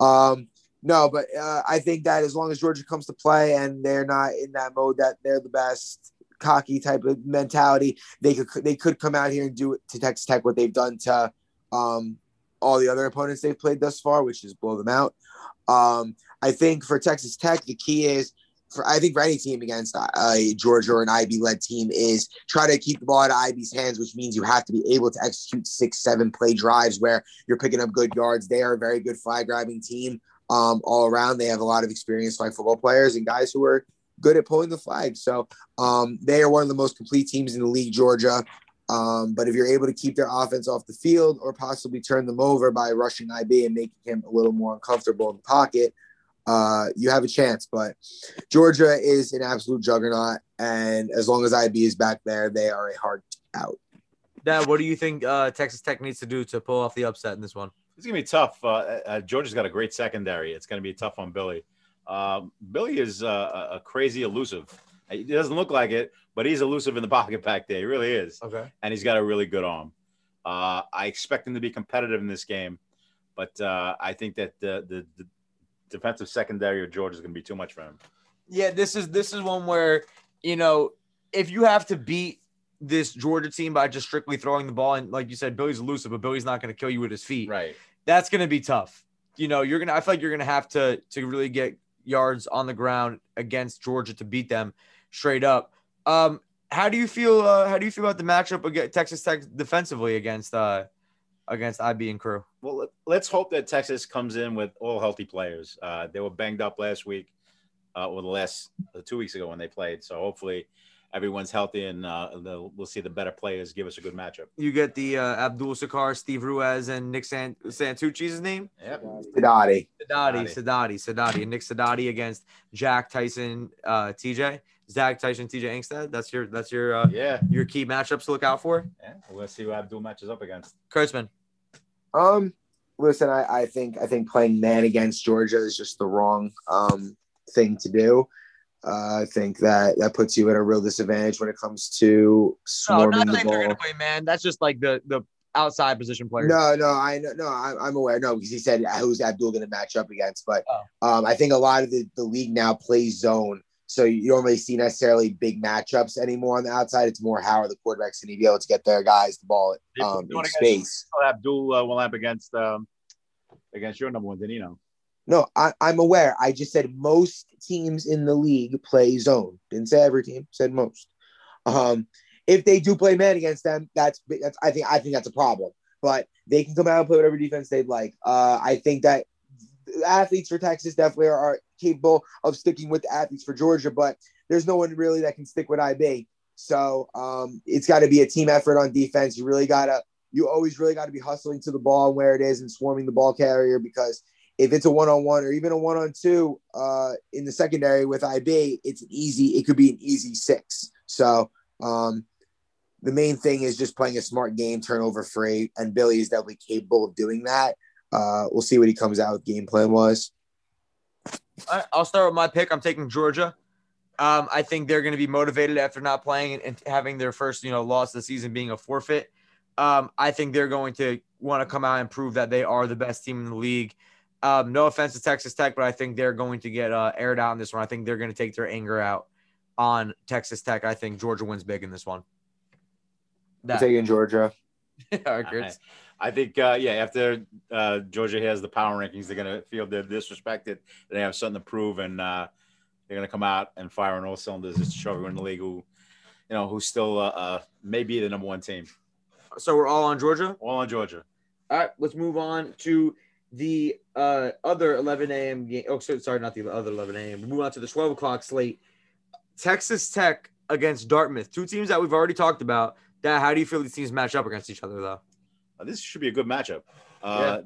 Um, no, but uh, I think that as long as Georgia comes to play and they're not in that mode that they're the best, cocky type of mentality, they could, they could come out here and do it to Texas Tech what they've done to um, all the other opponents they've played thus far, which is blow them out. Um, I think for Texas Tech, the key is for I think for any team against uh, Georgia or an IB led team is try to keep the ball out of IB's hands, which means you have to be able to execute six, seven play drives where you're picking up good yards. They are a very good flag grabbing team um, all around. They have a lot of experienced flag football players and guys who are good at pulling the flag. So um, they are one of the most complete teams in the league, Georgia. Um, but if you're able to keep their offense off the field or possibly turn them over by rushing IB and making him a little more uncomfortable in the pocket, uh, you have a chance. But Georgia is an absolute juggernaut, and as long as IB is back there, they are a hard out. Dad, what do you think uh, Texas Tech needs to do to pull off the upset in this one? It's gonna be tough. Uh, uh, Georgia's got a great secondary. It's gonna be tough on Billy. Um, Billy is uh, a crazy elusive. He doesn't look like it, but he's elusive in the pocket back there. He really is. Okay. And he's got a really good arm. Uh, I expect him to be competitive in this game, but uh, I think that the, the, the defensive secondary of Georgia is going to be too much for him. Yeah, this is this is one where you know if you have to beat this Georgia team by just strictly throwing the ball, and like you said, Billy's elusive, but Billy's not going to kill you with his feet. Right. That's going to be tough. You know, you're gonna. I feel like you're gonna have to to really get yards on the ground against Georgia to beat them straight up. Um, how do you feel? Uh, how do you feel about the matchup against Texas Tech defensively against uh, against IB and crew? Well, let's hope that Texas comes in with all healthy players. Uh, they were banged up last week, uh, or the last uh, two weeks ago when they played. So hopefully everyone's healthy and uh, we'll see the better players give us a good matchup. You get the uh, Abdul Sakar, Steve Ruiz, and Nick San- Santucci's name? Yep. Sadati. Sadati, Sadati, Sadati, and Nick Sadati against Jack Tyson, uh, TJ. Zach Tyson, TJ Angstead. That's your that's your uh, yeah your key matchups to look out for. Yeah, we'll see who Abdul matches up against. Kurtzman. Um, listen, I, I think I think playing man against Georgia is just the wrong um thing to do. Uh, I think that that puts you at a real disadvantage when it comes to swarming no, not the ball. they're gonna play man. That's just like the the outside position player. No, no, I know, no, I, I'm aware. No, because he said who's Abdul going to match up against, but Oh. um, I think a lot of the, the league now plays zone, so you don't really see necessarily big matchups anymore on the outside. It's more how are the quarterbacks going to be able to get their guys the ball um, in Going against- space. Abdul uh, will up against um, against your number one, Danino. No, I, I'm aware. I just said most teams in the league play zone. Didn't say every team. Said most. Um, if they do play man against them, that's that's I think I think that's a problem. But they can come out and play whatever defense they'd like. Uh, I think that athletes for Texas definitely are, are capable of sticking with the athletes for Georgia, but there's no one really that can stick with IB. So um, it's got to be a team effort on defense. You really gotta, you always really got to be hustling to the ball and where it is and swarming the ball carrier because if it's a one on one or even a one on two uh, in the secondary with IB, it's an easy. It could be an easy six. So um, the main thing is just playing a smart game, turnover free, and Billy is definitely capable of doing that. Uh, we'll see what he comes out with game plan. All right, I'll start with my pick. I'm taking Georgia. Um, I think they're going to be motivated after not playing and, and having their first, you know, loss of the season being a forfeit. Um, I think they're going to want to come out and prove that they are the best team in the league. Um, no offense to Texas Tech, but I think they're going to get uh, aired out in this one. I think they're going to take their anger out on Texas Tech. I think Georgia wins big in this one. I'm That, taking Georgia. all right, Kurtz. I think, uh, yeah, after uh, Georgia has the power rankings, they're going to feel they're disrespected. They have something to prove, and uh, they're going to come out and fire on all cylinders just to show everyone in the league who, you know, who's still uh, uh, maybe the number one team. So we're all on Georgia. All on Georgia. All right, let's move on to the uh, other 11 a.m. game. Oh, sorry, sorry, not the other 11 a.m. We move on to the 12 o'clock slate. Texas Tech against Dartmouth, two teams that we've already talked about. That how do you feel these teams match up against each other, though? Uh, this should be a good matchup. Uh,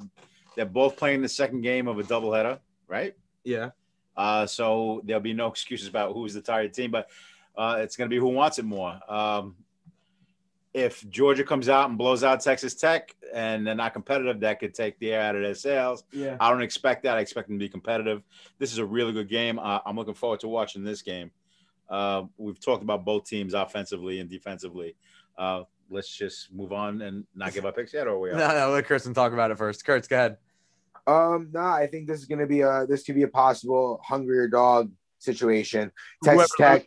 They're both playing the second game of a doubleheader, right? Yeah. Uh, so there'll be no excuses about who's the tired team, but uh, it's going to be who wants it more. Um, if Georgia comes out and blows out Texas Tech and they're not competitive, that could take the air out of their sails. Yeah. I don't expect that. I expect them to be competitive. This is a really good game. Uh, I'm looking forward to watching this game. Uh, we've talked about both teams offensively and defensively. Uh, let's just move on and not give up picks yet, or are we? No, no, let Kurtzman talk about it first. Kurtz, go ahead. Um, no, I think this is going to be a this could be a possible hungrier dog situation. Texas Whoever Tech,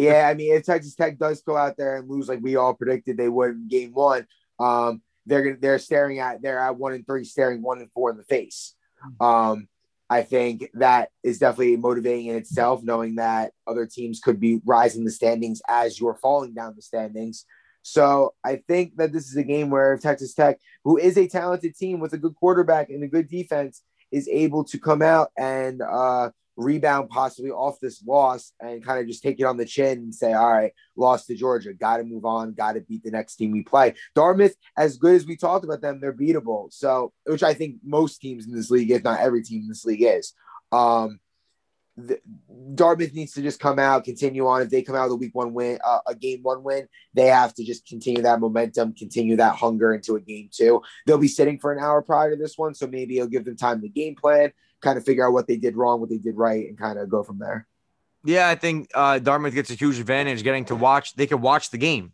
yeah, I mean, if Texas Tech does go out there and lose like we all predicted they would in game one, um, they're gonna they're staring at they're at one and three, staring one and four in the face. Um, I think that is definitely motivating in itself, knowing that other teams could be rising the standings as you're falling down the standings. So I think that this is a game where Texas Tech, who is a talented team with a good quarterback and a good defense, is able to come out and uh, rebound possibly off this loss and kind of just take it on the chin and say, all right, lost to Georgia, got to move on, got to beat the next team we play. Dartmouth, as good as we talked about them, they're beatable. So, which I think most teams in this league, if not every team in this league, is. Um, the, Dartmouth needs to just come out, continue on. If they come out with a week one win, uh, a game one win, they have to just continue that momentum, continue that hunger into a game two. They'll be sitting for an hour prior to this one, so maybe it'll give them time to game plan, kind of figure out what they did wrong, what they did right, and kind of go from there. Yeah, I think uh, Dartmouth gets a huge advantage getting to watch. They can watch the game.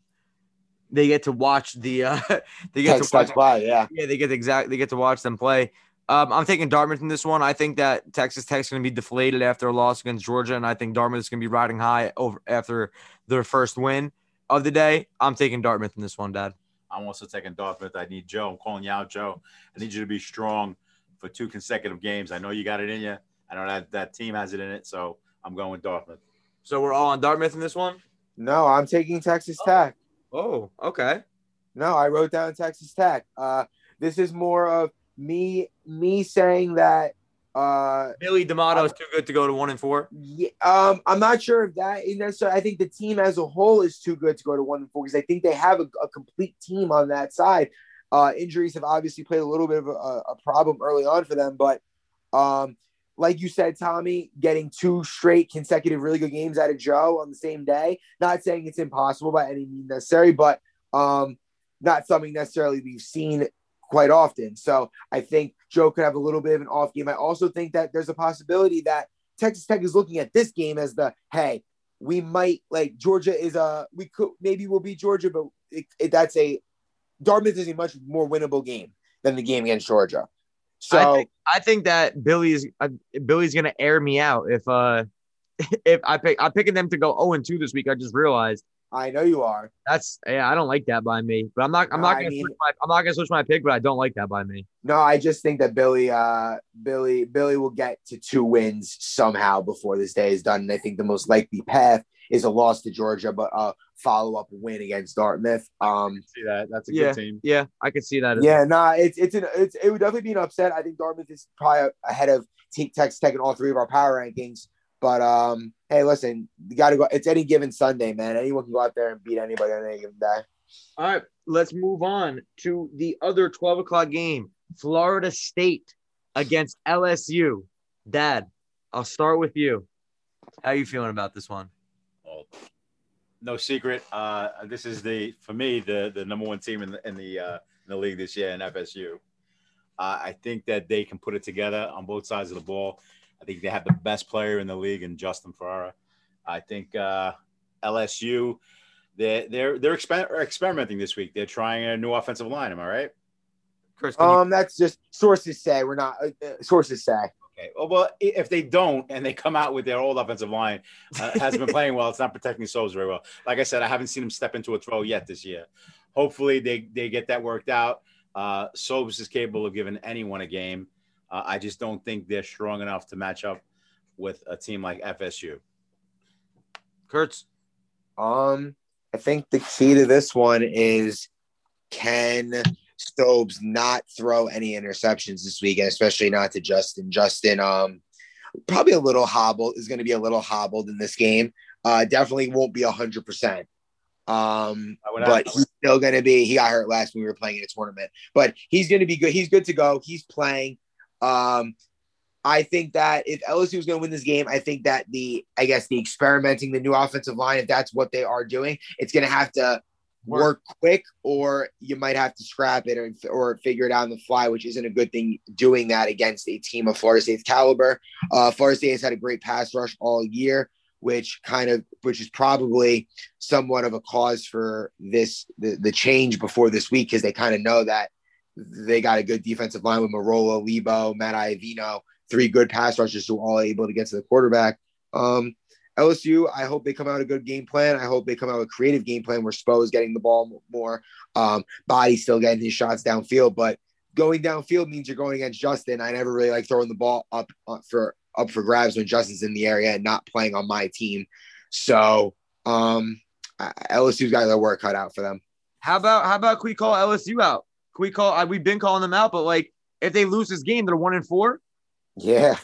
They get to watch the. Uh, they get Texas to watch. Tech play, yeah. Yeah, they get exact. They get to watch them play. Um, I'm taking Dartmouth in this one. I think that Texas Tech's going to be deflated after a loss against Georgia, and I think Dartmouth is going to be riding high over after their first win of the day. I'm taking Dartmouth in this one, Dad. I'm also taking Dartmouth. I need Joe. I'm calling you out, Joe. I need you to be strong for two consecutive games. I know you got it in you. I don't know that that team has it in it, so I'm going with Dartmouth. So we're all on Dartmouth in this one. No, I'm taking Texas Tech. Oh, okay. No, I wrote down Texas Tech. Uh, this is more of me me saying that uh Billy is too good to go to one and four. yeah, um I'm not sure if that is necessarily I think the team as a whole is too good to go to one and four because I think they have a, a complete team on that side. Uh injuries have obviously played a little bit of a, a problem early on for them, but um like you said, Tommy, getting two straight consecutive really good games out of Joe on the same day. Not saying it's impossible by any means necessary, but um, not something necessarily we've seen quite often. So I think Joe could have a little bit of an off game. I also think that there's a possibility that Texas Tech is looking at this game as the hey, we might like Georgia is a we could maybe we'll beat Georgia, but it, it, that's a Dartmouth is a much more winnable game than the game against Georgia. So I think, I think that Billy's uh, Billy's gonna air me out if uh if I pick I'm picking them to go 0 and 2 this week. I just realized I know you are. that's yeah, I don't like that by me. But I'm not I'm No, not gonna mean- switch my I'm not gonna switch my pick, but I don't like that by me. No, I just think that Billy, uh, Billy, Billy will get to two wins somehow before this day is done. And I think the most likely path is a loss to Georgia, but a follow up win against Dartmouth. Um, See that? That's a Yeah. good team. Yeah, I could see that. yeah, nah, it's it's an it's it would definitely be an upset. I think Dartmouth is probably ahead of Te- Texas Tech in all three of our power rankings. But um, hey, listen, you got to go. It's any given Sunday, man. Anyone can go out there and beat anybody on any given day. All right, let's move on to the other 12 o'clock game. Florida State against LSU. Dad, I'll start with you. How you feeling about this one? Well, no secret. Uh, this is the for me the the number one team in the in the uh, in the league this year in FSU. Uh, I think that they can put it together on both sides of the ball. I think they have the best player in the league in Justin Ferrara. I think uh, LSU they're they're they're exper- experimenting this week. They're trying a new offensive line. Am I right? Chris, can you- Um, that's just sources say we're not. Uh, sources say. Okay. Well, well, if they don't and they come out with their old offensive line uh, hasn't been playing well, it's not protecting souls very well. Like I said, I haven't seen them step into a throw yet this year. Hopefully, they they get that worked out. Uh, Sobes is capable of giving anyone a game. Uh, I just don't think they're strong enough to match up with a team like FSU. Kurtz. Um, I think the key to this one is can Sobes not throw any interceptions this weekend, especially not to Justin. Justin, um, probably a little hobbled is going to be a little hobbled in this game. Uh, definitely won't be a hundred percent. Um, but he's still going to be. He got hurt last when we were playing in a tournament, but he's going to be good. He's good to go. He's playing. Um, I think that if LSU is going to win this game, I think that the, I guess the experimenting the new offensive line, if that's what they are doing, it's going to have to work, work quick, or you might have to scrap it or, or figure it out on the fly, which isn't a good thing. Doing that against a team of Florida State's caliber, uh, Florida State has had a great pass rush all year which kind of which is probably somewhat of a cause for this the, the change before this week because they kind of know that they got a good defensive line with Marola, Lebo, Matt Iavino, three good pass rushers who are all able to get to the quarterback. Um, LSU, I hope they come out a good game plan. I hope they come out a creative game plan where Spo is getting the ball more, um, Body still getting his shots downfield, but going downfield means you're going against Justin. I never really like throwing the ball up uh, for up for grabs when Justin's in the area and not playing on my team. So um, LSU's got their work cut out for them. How about how about can we call LSU out? Can we call? We've been calling them out, but like if they lose this game, they're one and four. Yeah.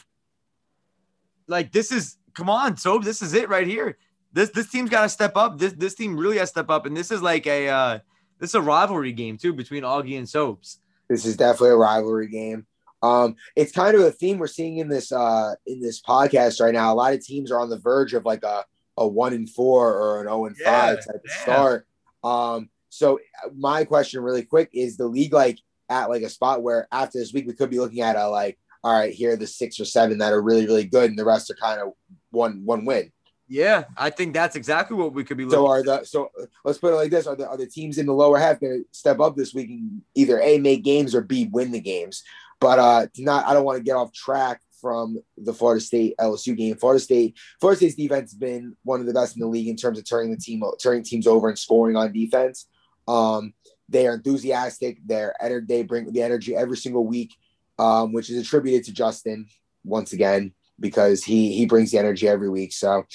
Like this is come on, so this is it right here. This this team's got to step up. This this team really has to step up, and this is like a uh, this is a rivalry game too between Augie and Sobes. This is definitely a rivalry game. Um, it's kind of a theme we're seeing in this uh, in this podcast right now. A lot of teams are on the verge of like a a one and four or an zero oh and five yeah, type of start. Um, so my question, really quick, is the league like at like a spot where after this week we could be looking at a like, all right, here are the six or seven that are really really good, and the rest are kind of one one win. Yeah, I think that's exactly what we could be. Looking so are the so let's put it like this: are the are the teams in the lower half going to step up this week and either a make games or b win the games? But uh, not I don't want to get off track from the Florida State LSU game. Florida State, Florida State's defense has been one of the best in the league in terms of turning the team turning teams over and scoring on defense. Um, they are enthusiastic. They're they bring the energy every single week, um, which is attributed to Justin once again because he he brings the energy every week. So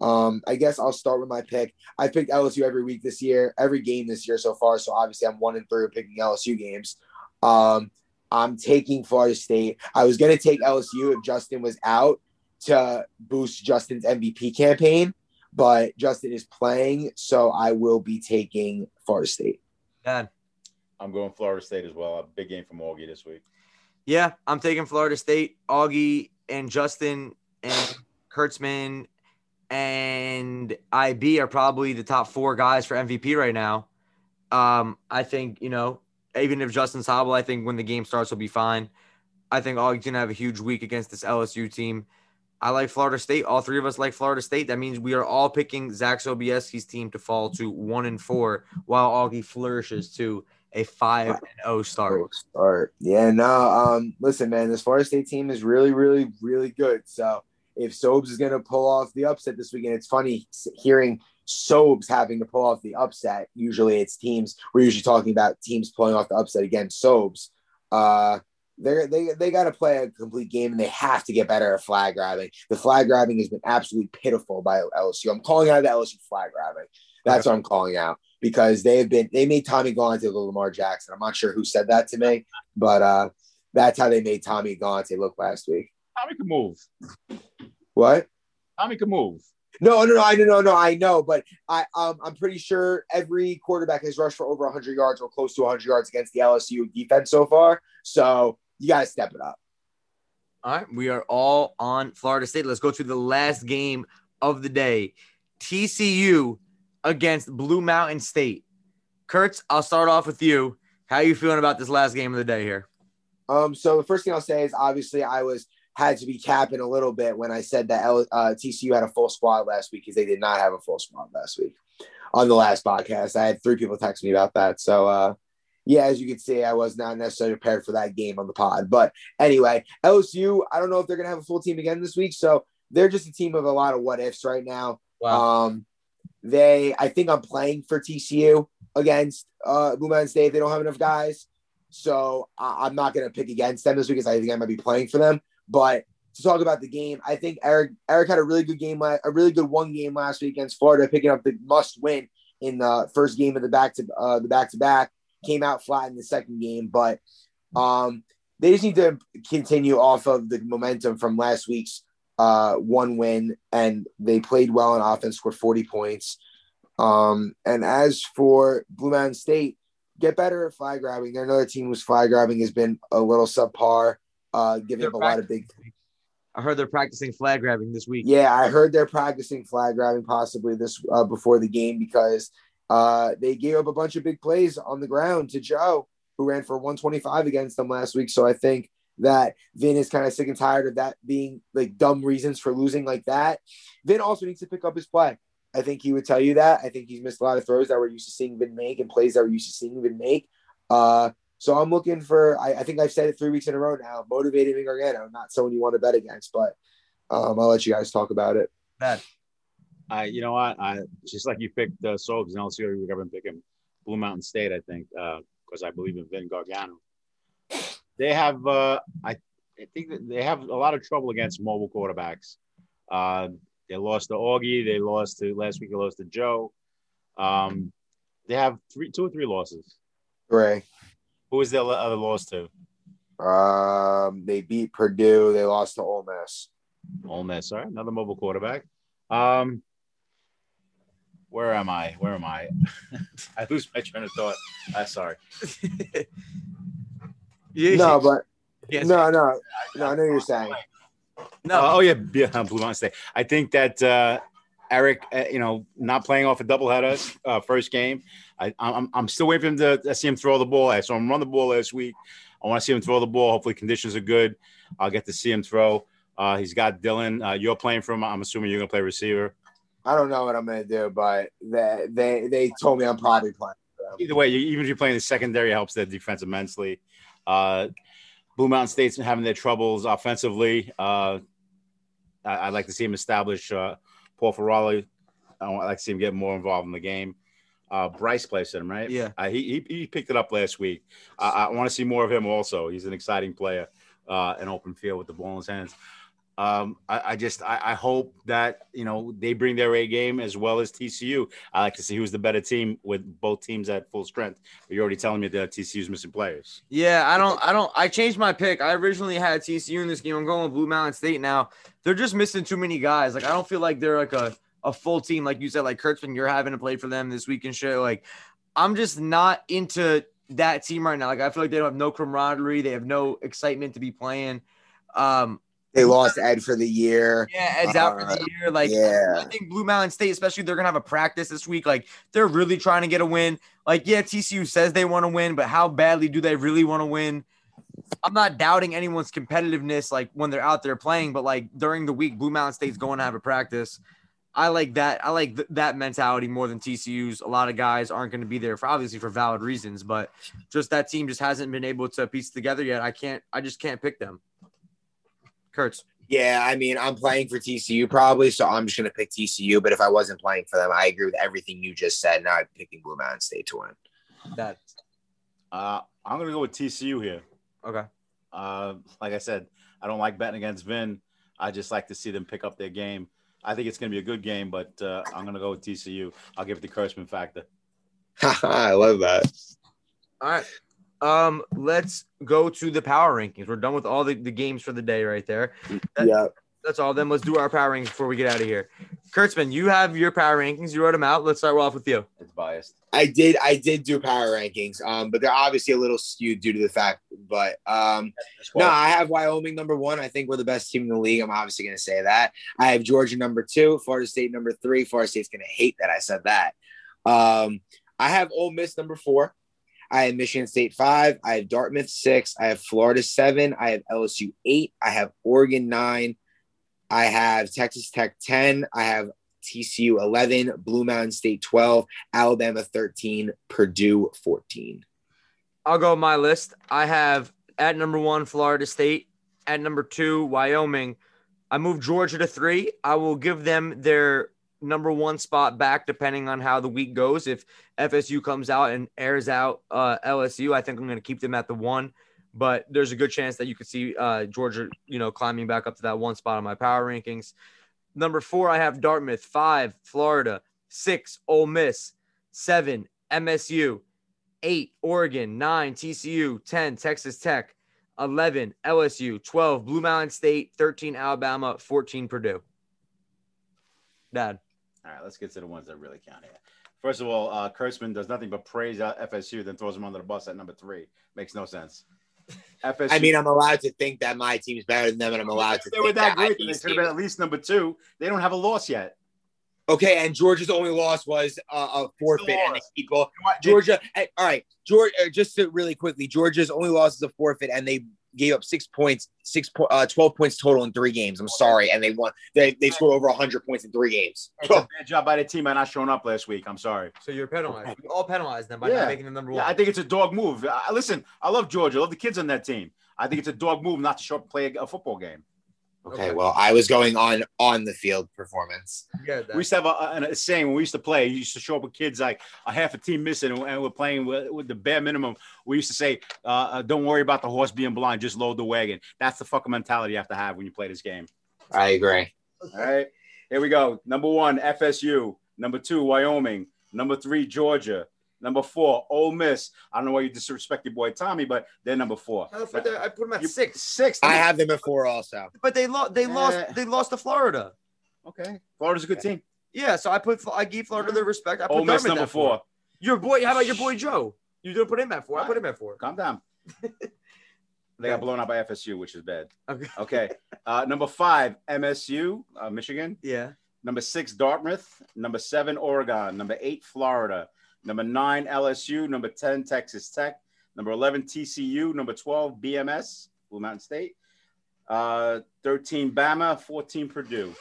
um, I guess I'll start with my pick. I picked LSU every week this year, every game this year so far. So obviously I'm one and three picking LSU games. Um, I'm taking Florida State. I was going to take LSU if Justin was out to boost Justin's MVP campaign, but Justin is playing, so I will be taking Florida State. Yeah, I'm going Florida State as well. A big game from Augie this week. Yeah, I'm taking Florida State. Augie and Justin and Kurtzman and IB are probably the top four guys for MVP right now. Um, I think, you know, even if Justin's hobble, I think when the game starts, he'll be fine. I think Augie's going to have a huge week against this LSU team. I like Florida State. All three of us like Florida State. That means we are all picking Zach Sobieski's team to fall to one and four, while Augie flourishes to a five and zero oh start. Start. Yeah. No. Um. Listen, man. This Florida State team is really, really, really good. So if Sobes is going to pull off the upset this weekend, it's funny hearing Sobes having to pull off the upset. Usually it's teams, we're usually talking about teams pulling off the upset against Sobes. Uh, they they they got to play a complete game and they have to get better at flag grabbing. The flag grabbing has been absolutely pitiful by LSU. I'm calling out the LSU flag grabbing. That's what I'm calling out because they have been they made Tommy Galante look Lamar Jackson. I'm not sure who said that to me, but uh, that's how they made Tommy Galante look last week. Tommy can move. What? Tommy can move. No, no, no, I no, no, I know, but I, um, I'm pretty sure every quarterback has rushed for over 100 yards or close to 100 yards against the LSU defense so far. So you got to step it up. All right, we are all on Florida State. Let's go to the last game of the day: TCU against Blue Mountain State. Kurtz, I'll start off with you. How are you feeling about this last game of the day here? Um, so the first thing I'll say is obviously I was had to be capping a little bit when I said that L, uh, TCU had a full squad last week because they did not have a full squad last week on the last podcast. I had three people text me about that. So, uh, yeah, as you can see, I was not necessarily prepared for that game on the pod. But anyway, LSU, I don't know if they're going to have a full team again this week. So they're just a team of a lot of what ifs right now. Wow. Um, they, I think I'm playing for TCU against uh, Blue Mountain State. They don't have enough guys. So I- I'm not going to pick against them this week because I think I might be playing for them. But to talk about the game, I think Eric Eric had a really good game, a really good one game last week against Florida, picking up the must win in the first game of the back to uh, the back to back. Came out flat in the second game, but um, they just need to continue off of the momentum from last week's uh, one win, and they played well on offense, scored 40 points. Um, and as for Blue Mountain State, get better at flag grabbing. They're another team whose flag grabbing has been a little subpar, uh, giving They're up a lot of big. I heard they're practicing flag grabbing this week. Yeah, I heard they're practicing flag grabbing possibly this uh, before the game because uh, they gave up a bunch of big plays on the ground to Joe, who ran for 125 against them last week. So I think that Vin is kind of sick and tired of that being like dumb reasons for losing like that. Vin also needs to pick up his play. I think he would tell you that. I think he's missed a lot of throws that we're used to seeing Vin make and plays that we're used to seeing Vin make. Uh, so I'm looking for. I, I think I've said it three weeks in a row now. Motivated Vin Gargano, not someone you want to bet against, but um, I'll let you guys talk about it. Bad. I, you know what? I just like you picked uh, Sobes and LSU. We're going to pick him Blue Mountain State, I think, because I believe in Vin Gargano. They have, uh, I, I think that they have a lot of trouble against mobile quarterbacks. Uh, they lost to Augie. They lost to last week. They lost to Joe. Um, they have three, two or three losses. Ray. Who is their other loss to? Um, they beat Purdue. They lost to Ole Miss. Ole Miss. All right, another mobile quarterback. Um, where am I? Where am I? I lose my train of thought. I uh, sorry. Yeah, No, but yeah, no, no, no. I know what you're saying. no. oh yeah, yeah, Blue Mountain State. I think that uh, Eric, uh, you know, not playing off a doubleheader uh, first game. I, I'm I'm still waiting for him to see him throw the ball. I saw him run the ball last week. I want to see him throw the ball. Hopefully, conditions are good. I'll get to see him throw. Uh, he's got Dylan. Uh, you're playing for him. I'm assuming you're gonna play receiver. I don't know what I'm gonna do, but they they, they told me I'm probably playing. For them. Either way, even if you're playing the secondary, helps their defense immensely. Uh, Blue Mountain State's having their troubles offensively. Uh, I, would like to see him establish uh, Paul Ferrari. I would like to see him get more involved in the game. Uh, Bryce plays him, right? Yeah. Uh, he, he he picked it up last week. Uh, I want to see more of him. Also, he's an exciting player uh, in open field with the ball in his hands. Um, I, I just I, I hope that you know they bring their A game as well as TCU. I like to see who's the better team with both teams at full strength. But you're already telling me that TCU's missing players. Yeah, I don't, I don't, I changed my pick. I originally had TCU in this game. I'm going with Blue Mountain State now. They're just missing too many guys. Like, I don't feel like they're like a, a full team. Like you said, like Kurtzman, you're having to play for them this week and shit. Like, I'm just not into that team right now. Like, I feel like they don't have no camaraderie. They have no excitement to be playing. Um, They lost Ed for the year. yeah, Ed's out for Uh, the year. Like, yeah. I think Blue Mountain State, especially, they're gonna have a practice this week. Like, they're really trying to get a win. Like, yeah, TCU says they want to win, but how badly do they really want to win? I'm not doubting anyone's competitiveness, like when they're out there playing, but like during the week, Blue Mountain State's going to have a practice. I like that. I like th- that mentality more than TCU's. A lot of guys aren't going to be there for obviously for valid reasons, but just that team just hasn't been able to piece together yet. I can't. I just can't pick them. Kurtz. Yeah, I mean, I'm playing for TCU probably, so I'm just gonna pick TCU. But if I wasn't playing for them, I agree with everything you just said. Now I'm picking Blue Mountain State to win. That Uh, I'm gonna go with TCU here. okay. Uh, like I said, I don't like betting against Vin. I just like to see them pick up their game. I think it's going to be a good game, but uh, I'm going to go with TCU. I'll give it the Kurtzman factor. I love that. All right. Um, let's go to the power rankings. We're done with all the, the games for the day right there. That- Yeah. That's all. Then let's do our power rankings before we get out of here. Kurtzman, you have your power rankings. You wrote them out. Let's start off with you. It's biased. I did I did do power rankings, um, but they're obviously a little skewed due to the fact. But um, no, I have Wyoming number one. I think we're the best team in the league. I'm obviously going to say that. I have Georgia number two, Florida State number three. Florida State's going to hate that I said that. Um, I have Ole Miss number four. I have Michigan State five. I have Dartmouth six. I have Florida seven. I have LSU eight. I have Oregon nine. I have Texas Tech 10. I have TCU 11, Blue Mountain State 12, Alabama 13, Purdue 14. I'll go my list. I have at number one, Florida State. At number two, Wyoming. I move Georgia to three. I will give them their number one spot back, depending on how the week goes. If FSU comes out and airs out uh, LSU, I think I'm going to keep them at the one. But there's a good chance that you could see uh, Georgia, you know, climbing back up to that one spot on my power rankings. Number four, I have Dartmouth. Five, Florida. Six, Ole Miss. Seven, MSU. Eight, Oregon. Nine, TCU. 10, Texas Tech. 11, LSU. 12, Blue Mountain State. 13, Alabama. 14, Purdue. Dad. All right, let's get to the ones that really count here. First of all, uh, Kurtzman does nothing but praise FSU, then throws him under the bus at number three. Makes no sense. FSU. I mean, I'm allowed to think that my team's better than them, and I'm allowed to. They were that, that great. They should have been at least number two. They don't have a loss yet. Okay, and Georgia's only loss was uh, a forfeit and a people. Georgia, all right, Georgia. Uh, just to really quickly, Georgia's only loss is a forfeit, and they gave up six points, six uh, 12 points total in three games. I'm sorry, and they won. They they scored over 100 points in three games. It's a bad job by the team by not showing up last week. I'm sorry. So you're penalized. You all penalized them by yeah. not making them number one. Yeah, I think it's a dog move. Uh, listen, I love Georgia. I love the kids on that team. I think it's a dog move not to show up play a, a football game. Okay, well, I was going on on the field performance. Yeah, we used to have a, a, saying when we used to play. You used to show up with kids like a half a team missing, and, and we're playing with, with, the bare minimum. We used to say, uh, uh, "Don't worry about the horse being blind, just load the wagon." That's the fucking mentality you have to have when you play this game. I agree. All right, here we go. Number one, FSU. Number two, Wyoming. Number three, Georgia. Number four, Ole Miss. I don't know why you disrespect your boy Tommy, but they're number four. I put them at six. Six. I have them at four also. But they lost. They lost. They lost to Florida. Okay, Florida's a good team. Yeah, so I put I gave Florida their respect. I put Ole Miss number four. four. Your boy. How about your boy Joe? You didn't put him at four. I put him at four. Calm down. they got blown out by FSU, which is bad. Okay. Okay. Uh, number five, MSU, uh, Michigan. Yeah. Number six, Dartmouth. Number seven, Oregon. Number eight, Florida. Number nine, LSU. Number 10, Texas Tech. Number 11, TCU. Number 12, BMS, Blue Mountain State. Uh, 13, Bama. 14, Purdue.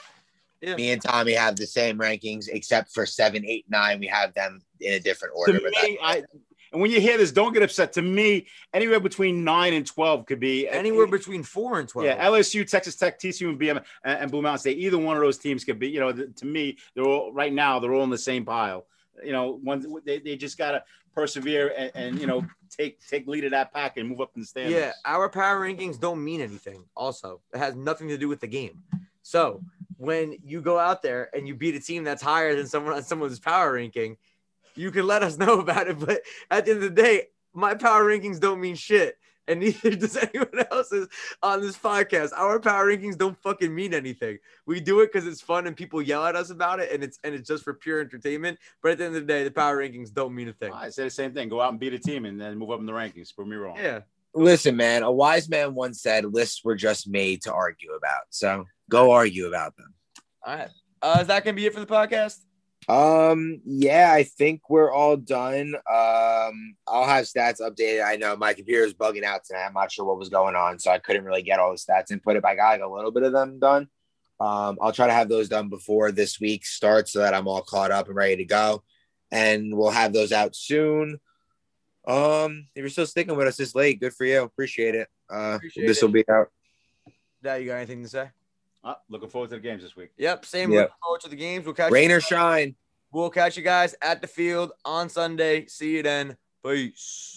Yeah. Me and Tommy have the same rankings, except for seven, eight, nine. We have them in a different order. To me, I, and when you hear this, don't get upset. To me, anywhere between nine and twelve could be anywhere between four and twelve. Yeah, LSU, Texas Tech, TCU, and BM and, and Blue Mountain State. Either one of those teams could be. You know, to me, they're all right now. They're all in the same pile you know, one they, they just gotta persevere and, and, you know take take lead of that pack and move up in the standings. Yeah, our power rankings don't mean anything. Also, it has nothing to do with the game. So when you go out there and you beat a team that's higher than someone on someone's power ranking, you can let us know about it. But at the end of the day, my power rankings don't mean shit and neither does anyone else's on this podcast. Our power rankings don't fucking mean anything. We do it because it's fun and people yell at us about it, and it's and it's just for pure entertainment. But at the end of the day, the power rankings don't mean a thing. I say the same thing. Go out and beat a team, and then move up in the rankings. Prove me wrong. Yeah. Listen, man. A wise man once said, "Lists were just made to argue about." So go argue about them. All right. Uh, is that gonna be it for the podcast? Um, yeah, I think we're all done. Um, I'll have stats updated. I know my computer is bugging out tonight. I'm not sure what was going on, so I couldn't really get all the stats input. If I got like a little bit of them done, um, I'll try to have those done before this week starts so that I'm all caught up and ready to go. And we'll have those out soon. Um, if you're still sticking with us this late, good for you. Appreciate it. Uh, this will be out. Dad, you got anything to say? Uh, looking forward to the games this week. Yep, same. Yep. Looking forward to the games. We'll catch rain or shine. We'll catch you guys at the field on Sunday. See you then. Peace.